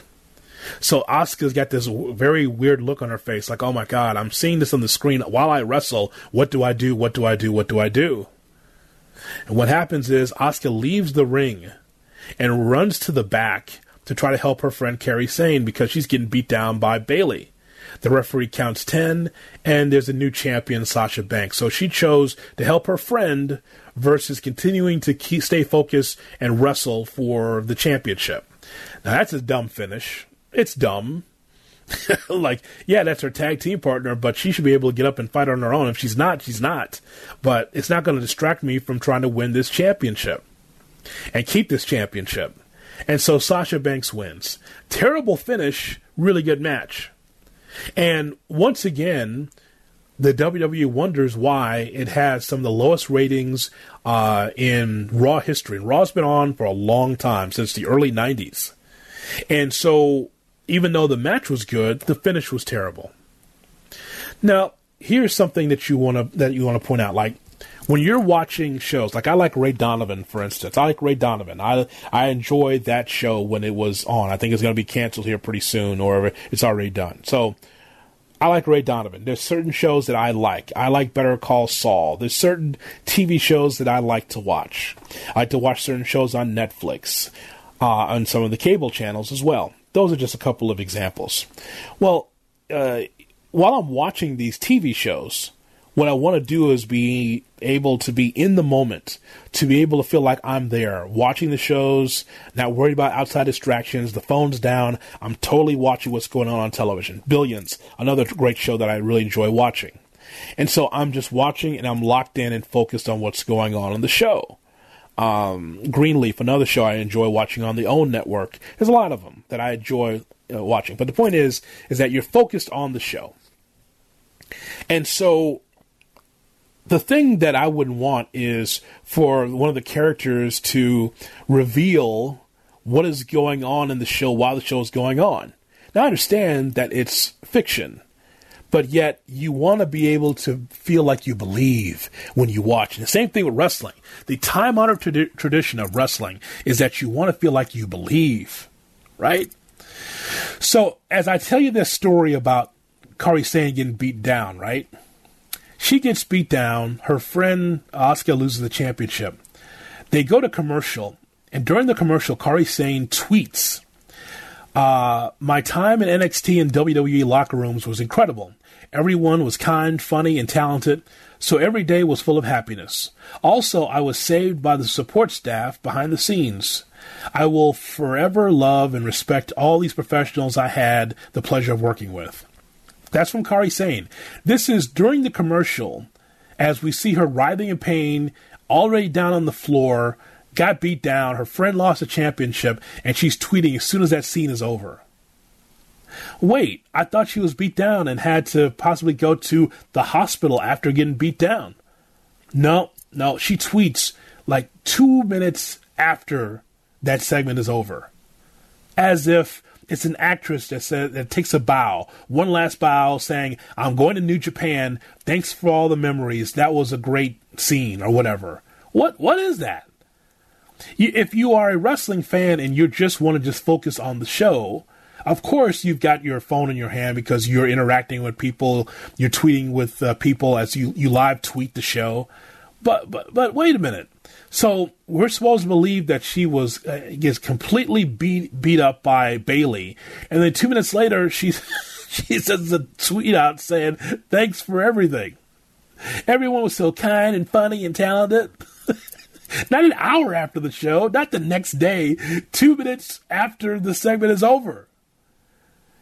[SPEAKER 1] So Asuka's got this very weird look on her face, like, oh my god, I'm seeing this on the screen while I wrestle. What do I do? What do I do? What do I do? And what happens is Asuka leaves the ring and runs to the back to try to help her friend Kairi Sane because she's getting beat down by Bayley. The referee counts 10, and there's a new champion, Sasha Banks. So she chose to help her friend versus continuing to keep, stay focused and wrestle for the championship. Now, that's a dumb finish. It's dumb. like, yeah, that's her tag team partner, but she should be able to get up and fight on her own. If she's not, she's not. But it's not going to distract me from trying to win this championship and keep this championship. And so Sasha Banks wins. Terrible finish, really good match. And once again, the WWE wonders why it has some of the lowest ratings uh, in Raw history. And Raw's been on for a long time, since the early 90s. And so, even though the match was good, the finish was terrible. Now, here's something that you want to that you want to point out. Like when you're watching shows, like I like Ray Donovan, for instance. I like Ray Donovan. I I enjoyed that show when it was on. I think it's going to be canceled here pretty soon, or it's already done. So I like Ray Donovan. There's certain shows that I like. I like Better Call Saul. There's certain TV shows that I like to watch. I like to watch certain shows on Netflix, uh, on some of the cable channels as well. Those are just a couple of examples. Well, uh, while I'm watching these TV shows, what I want to do is be able to be in the moment, to be able to feel like I'm there, watching the shows, not worried about outside distractions. The phone's down. I'm totally watching what's going on on television. Billions, another great show that I really enjoy watching. And so I'm just watching and I'm locked in and focused on what's going on in the show. Um, Greenleaf, another show I enjoy watching on the OWN network. There's a lot of them that I enjoy uh, watching. But the point is, is that you're focused on the show. And so the thing that I would want is for one of the characters to reveal what is going on in the show while the show is going on. Now, I understand that it's fiction, but yet you want to be able to feel like you believe when you watch. And the same thing with wrestling. The time honored tradi- tradition of wrestling is that you want to feel like you believe, right? So, as I tell you this story about Kairi Sane getting beat down, right? She gets beat down. Her friend Asuka loses the championship. They go to commercial, and during the commercial, Kairi Sane tweets, uh, My time in NXT and WWE locker rooms was incredible. Everyone was kind, funny, and talented, so every day was full of happiness. Also, I was saved by the support staff behind the scenes. I will forever love and respect all these professionals I had the pleasure of working with. That's from Kairi Sane. This is during the commercial as we see her writhing in pain, already down on the floor, got beat down. Her friend lost a championship, and she's tweeting as soon as that scene is over. Wait, I thought she was beat down and had to possibly go to the hospital after getting beat down. No, no, she tweets like two minutes after that segment is over. As if it's an actress that says that takes a bow, one last bow, saying, "I'm going to New Japan. Thanks for all the memories. That was a great scene, or whatever." What what is that? If you are a wrestling fan and you just want to just focus on the show, of course you've got your phone in your hand because you're interacting with people, you're tweeting with uh, people as you you live tweet the show. But but but wait a minute. So we're supposed to believe that she was uh, gets completely beat beat up by Bayley, and then two minutes later she she sends a tweet out saying thanks for everything. Everyone was so kind and funny and talented. not an hour after the show, not the next day, two minutes after the segment is over.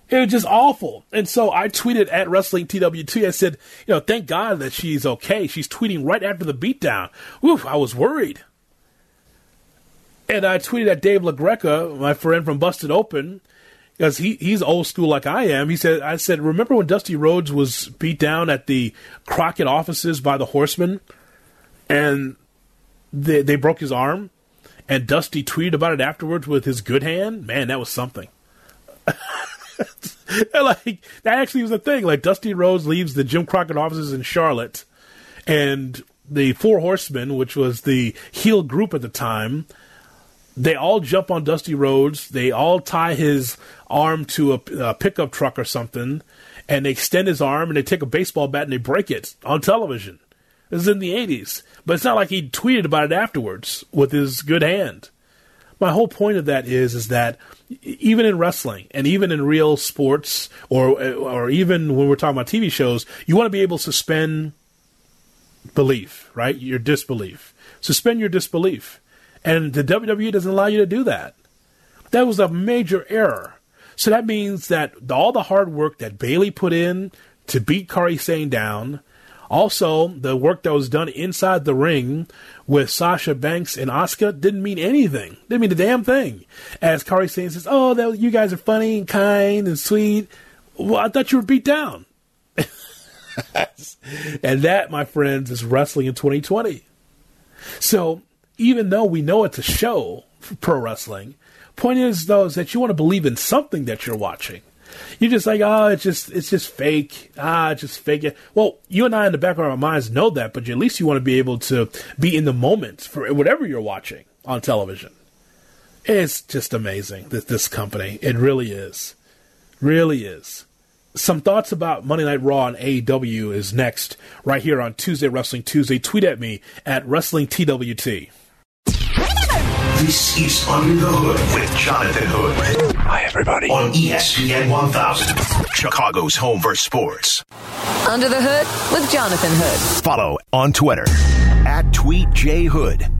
[SPEAKER 1] It was just awful. And so I tweeted at Wrestling TWT. I said, you know, thank God that she's okay. She's tweeting right after the beatdown. Oof, I was worried. And I tweeted at Dave LaGreca, my friend from Busted Open, because he, he's old school like I am. He said, I said, remember when Dusty Rhodes was beat down at the Crockett offices by the Horsemen? And they, they broke his arm? And Dusty tweeted about it afterwards with his good hand? Man, that was something. like that actually was a thing. Like Dusty Rhodes leaves the Jim Crockett offices in Charlotte, and the Four Horsemen, which was the heel group at the time, they all jump on Dusty Rhodes. They all tie his arm to a, a pickup truck or something, and they extend his arm and they take a baseball bat and they break it on television. Is in the '80s, but it's not like he tweeted about it afterwards with his good hand. My whole point of that is is that even in wrestling and even in real sports or or even when we're talking about TV shows, you want to be able to suspend belief, right? Your disbelief. Suspend your disbelief. And the WWE doesn't allow you to do that. That was a major error. So that means that all the hard work that Bayley put in to beat Kairi Sane down, Also, the work that was done inside the ring with Sasha Banks and Asuka didn't mean anything. Didn't mean a damn thing. As Kairi Sane says, "Oh, that, you guys are funny and kind and sweet." Well, I thought you were beat down. and that, my friends, is wrestling in 2020. So, even though we know it's a show for pro wrestling, point is though is that you want to believe in something that you're watching. You're just like, oh, it's just it's just fake. Ah, it's just fake. Well, you and I in the back of our minds know that, but at least you want to be able to be in the moment for whatever you're watching on television. It's just amazing that this company. It really is, really is. Some thoughts about Monday Night Raw and AEW is next, right here on Tuesday Wrestling Tuesday. Tweet at me at Wrestling TWT.
[SPEAKER 2] This is Under the Hood with Jonathan Hood.
[SPEAKER 1] Hi, everybody.
[SPEAKER 2] On ESPN 1000, Chicago's home for sports.
[SPEAKER 8] Under the Hood with Jonathan Hood.
[SPEAKER 2] Follow on Twitter at TweetJHood.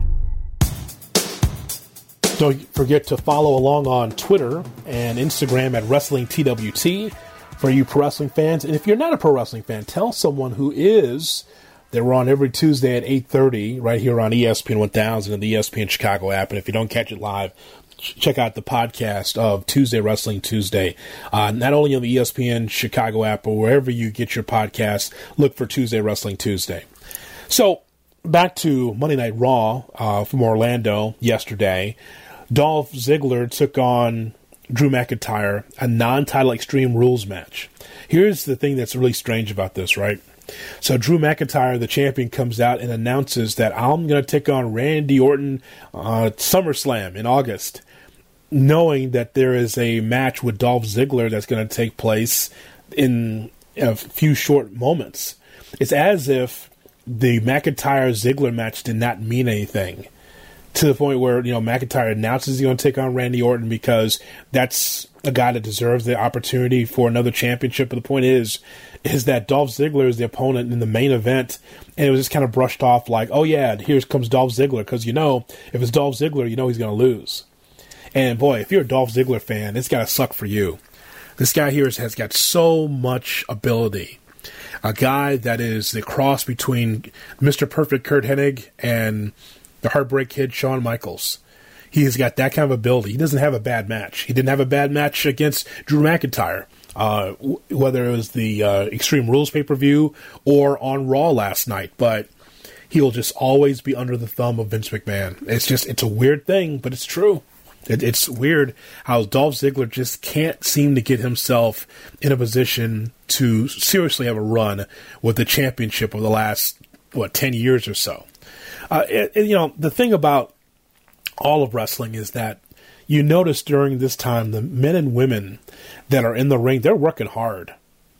[SPEAKER 1] Don't forget to follow along on Twitter and Instagram at Wrestling TWT for you pro wrestling fans. And if you're not a pro wrestling fan, tell someone who is. That we're on every Tuesday at 8.30 right here on ESPN 1000 and the ESPN Chicago app. And if you don't catch it live, check out the podcast of Tuesday Wrestling Tuesday. Uh, not only on the ESPN Chicago app, but wherever you get your podcast, look for Tuesday Wrestling Tuesday. So back to Monday Night Raw uh, from Orlando yesterday. Dolph Ziggler took on Drew McIntyre, a non title Extreme Rules match. Here's the thing that's really strange about this, right? So Drew McIntyre, the champion, comes out and announces that I'm going to take on Randy Orton uh, SummerSlam in August, knowing that there is a match with Dolph Ziggler that's going to take place in a few short moments. It's as if the McIntyre Ziggler match did not mean anything to the point where you know McIntyre announces he's going to take on Randy Orton because that's a guy that deserves the opportunity for another championship. But the point is, is that Dolph Ziggler is the opponent in the main event, and it was just kind of brushed off like, oh yeah, here comes Dolph Ziggler because you know if it's Dolph Ziggler, you know he's going to lose. And boy, if you're a Dolph Ziggler fan, it's got to suck for you. This guy here has got so much ability. A guy that is the cross between Mr. Perfect Curt Hennig and the Heartbreak Kid Shawn Michaels. He's got that kind of ability. He doesn't have a bad match. He didn't have a bad match against Drew McIntyre, uh, w- whether it was the uh, Extreme Rules pay per view or on Raw last night. But he'll just always be under the thumb of Vince McMahon. It's just it's a weird thing, but it's true. It, it's weird how Dolph Ziggler just can't seem to get himself in a position to seriously have a run with the championship over the last what ten years or so. Uh, it, it, you know, the thing about all of wrestling is that you notice during this time the men and women that are in the ring, they're working hard.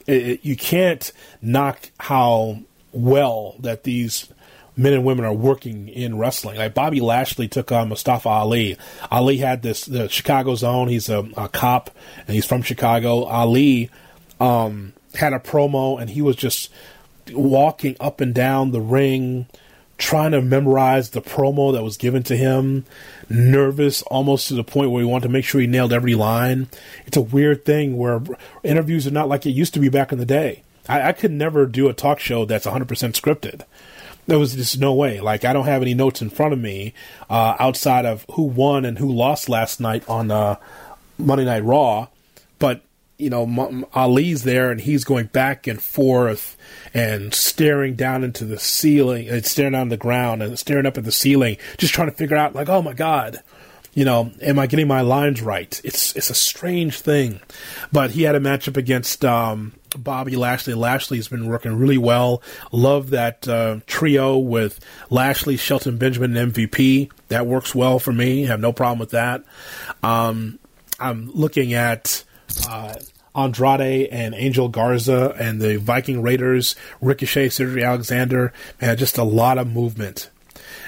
[SPEAKER 1] It, you can't knock how well that these men and women are working in wrestling. Like Bobby Lashley took on Mustafa Ali. Ali had this the Chicago zone. He's a, a cop and he's from Chicago. Ali um, had a promo and he was just walking up and down the ring trying to memorize the promo that was given to him, nervous almost to the point where he wanted to make sure he nailed every line. It's a weird thing where interviews are not like it used to be back in the day. I, I could never do a talk show that's 100% scripted. There was just no way. Like, I don't have any notes in front of me uh, outside of who won and who lost last night on uh, Monday Night Raw. You know, Ali's there and he's going back and forth and staring down into the ceiling and staring down the ground and staring up at the ceiling, just trying to figure out, like, oh my God, you know, am I getting my lines right? It's it's a strange thing. But he had a matchup against um, Bobby Lashley. Lashley's been working really well. Love that uh, trio with Lashley, Shelton Benjamin, and MVP. That works well for me. Have no problem with that. Um, I'm looking at uh, Andrade and Angel Garza and the Viking Raiders, Ricochet, Cedric Alexander, man, just a lot of movement.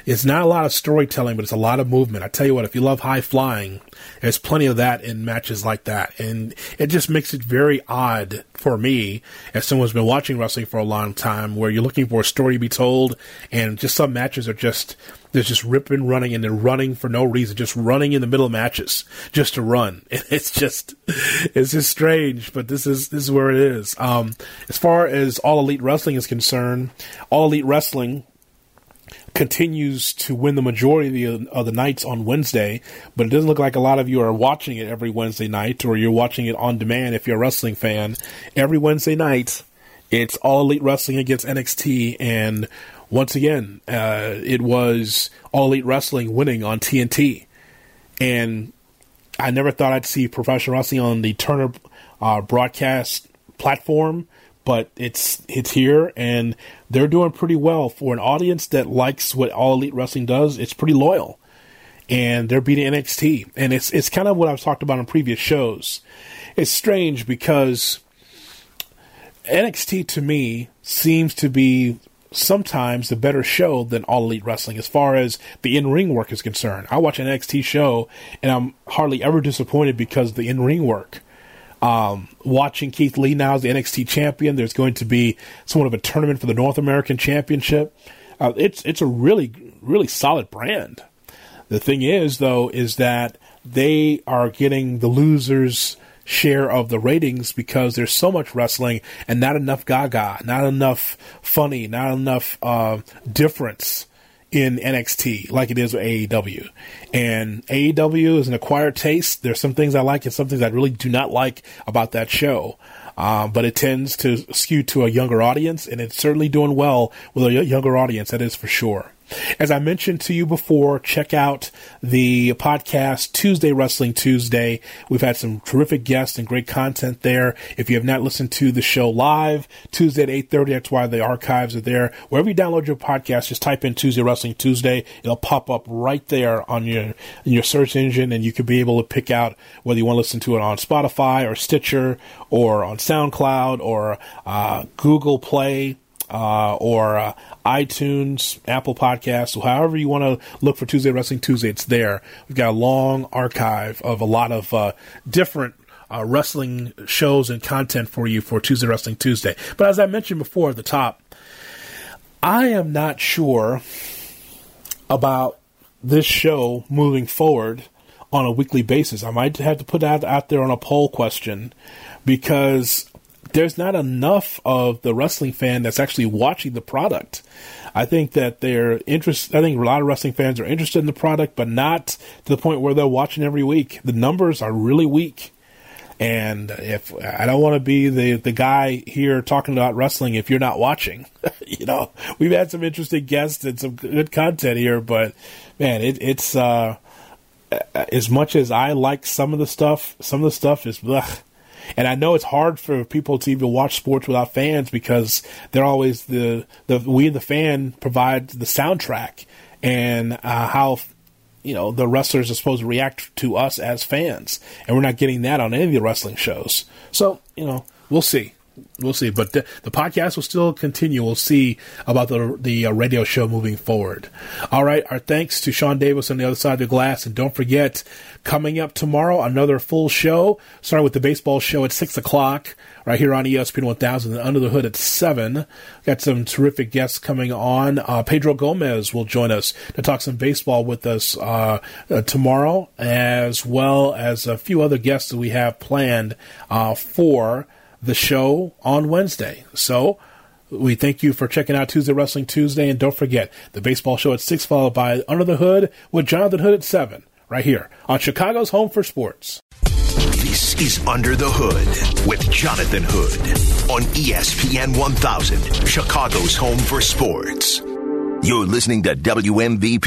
[SPEAKER 1] it's not a lot of storytelling, but it's a lot of movement. I tell you what, if you love high flying, there's plenty of that in matches like that. And it just makes it very odd for me, as someone who's been watching wrestling for a long time, where you're looking for a story to be told, and just some matches are just, there's just ripping, running, and they're running for no reason, just running in the middle of matches, just to run. It's just, it's just strange, but this is, this is where it is. Um, as far as All Elite Wrestling is concerned, All Elite Wrestling, continues to win the majority of the, of the, nights on Wednesday, but it doesn't look like a lot of you are watching it every Wednesday night or you're watching it on demand if you're a wrestling fan. Every Wednesday night, it's All Elite Wrestling against NXT, and once again, uh, it was All Elite Wrestling winning on TNT. And I never thought I'd see professional wrestling on the Turner uh, broadcast platform but it's it's here and they're doing pretty well for an audience that likes what all elite wrestling does. It's pretty loyal, and they're beating NXT, and it's it's kind of what I've talked about in previous shows. It's strange because NXT to me seems to be sometimes the better show than All Elite Wrestling as far as the in ring work is concerned. I watch an NXT show and I'm hardly ever disappointed because the in ring work. Um, watching Keith Lee now as the NXT champion. There's going to be somewhat of a tournament for the North American Championship. Uh, it's it's a really really solid brand. The thing is, though, is that they are getting the losers share of the ratings because there's so much wrestling and not enough gaga, not enough funny, not enough uh, difference in NXT like it is with AEW. And AEW is an acquired taste. There's some things I like and some things I really do not like about that show. Uh, but it tends to skew to a younger audience, and it's certainly doing well with a younger audience, that is for sure. As I mentioned to you before, check out the podcast Tuesday Wrestling Tuesday. We've had some terrific guests and great content there. If you have not listened to the show live, Tuesday at 8.30, that's why the archives are there. Wherever you download your podcast, just type in Tuesday Wrestling Tuesday. It'll pop up right there on your, your search engine and you could be able to pick out whether you want to listen to it on Spotify or Stitcher or on SoundCloud or uh, Google Play uh, or uh, iTunes, Apple Podcasts, so however you want to look for Tuesday Wrestling Tuesday, it's there. We've got a long archive of a lot of uh, different uh, wrestling shows and content for you for Tuesday Wrestling Tuesday. But as I mentioned before at the top, I am not sure about this show moving forward on a weekly basis. I might have to put that out there on a poll question because there's not enough of the wrestling fan that's actually watching the product. I think that they're interested. I think a lot of wrestling fans are interested in the product, but not to the point where they're watching every week. The numbers are really weak. And if I don't want to be the, the guy here talking about wrestling if you're not watching, you know, we've had some interesting guests and some good content here, but man, it, it's, uh, as much as I like some of the stuff, some of the stuff is, ugh, and I know it's hard for people to even watch sports without fans because they're always the the we the fan provide the soundtrack and uh, how you know the wrestlers are supposed to react to us as fans, and we're not getting that on any of the wrestling shows. So you know we'll see we'll see. But the, the, podcast will still continue. We'll see about the the uh, radio show moving forward. All right. Our thanks to Sean Davis on the other side of the glass, and don't forget, coming up tomorrow, another full show, starting with the baseball show at six o'clock. Right here on ESPN 1000 and Under the Hood at 7. Got some terrific guests coming on. Uh, Pedro Gomez will join us to talk some baseball with us uh, uh, tomorrow, as well as a few other guests that we have planned uh, for the show on Wednesday. So we thank you for checking out Tuesday Wrestling Tuesday. And don't forget the baseball show at 6, followed by Under the Hood with Jonathan Hood at 7, right here on Chicago's Home for Sports.
[SPEAKER 2] This is Under the Hood with Jonathan Hood on ESPN 1000, Chicago's Home for Sports. You're listening to WMVP.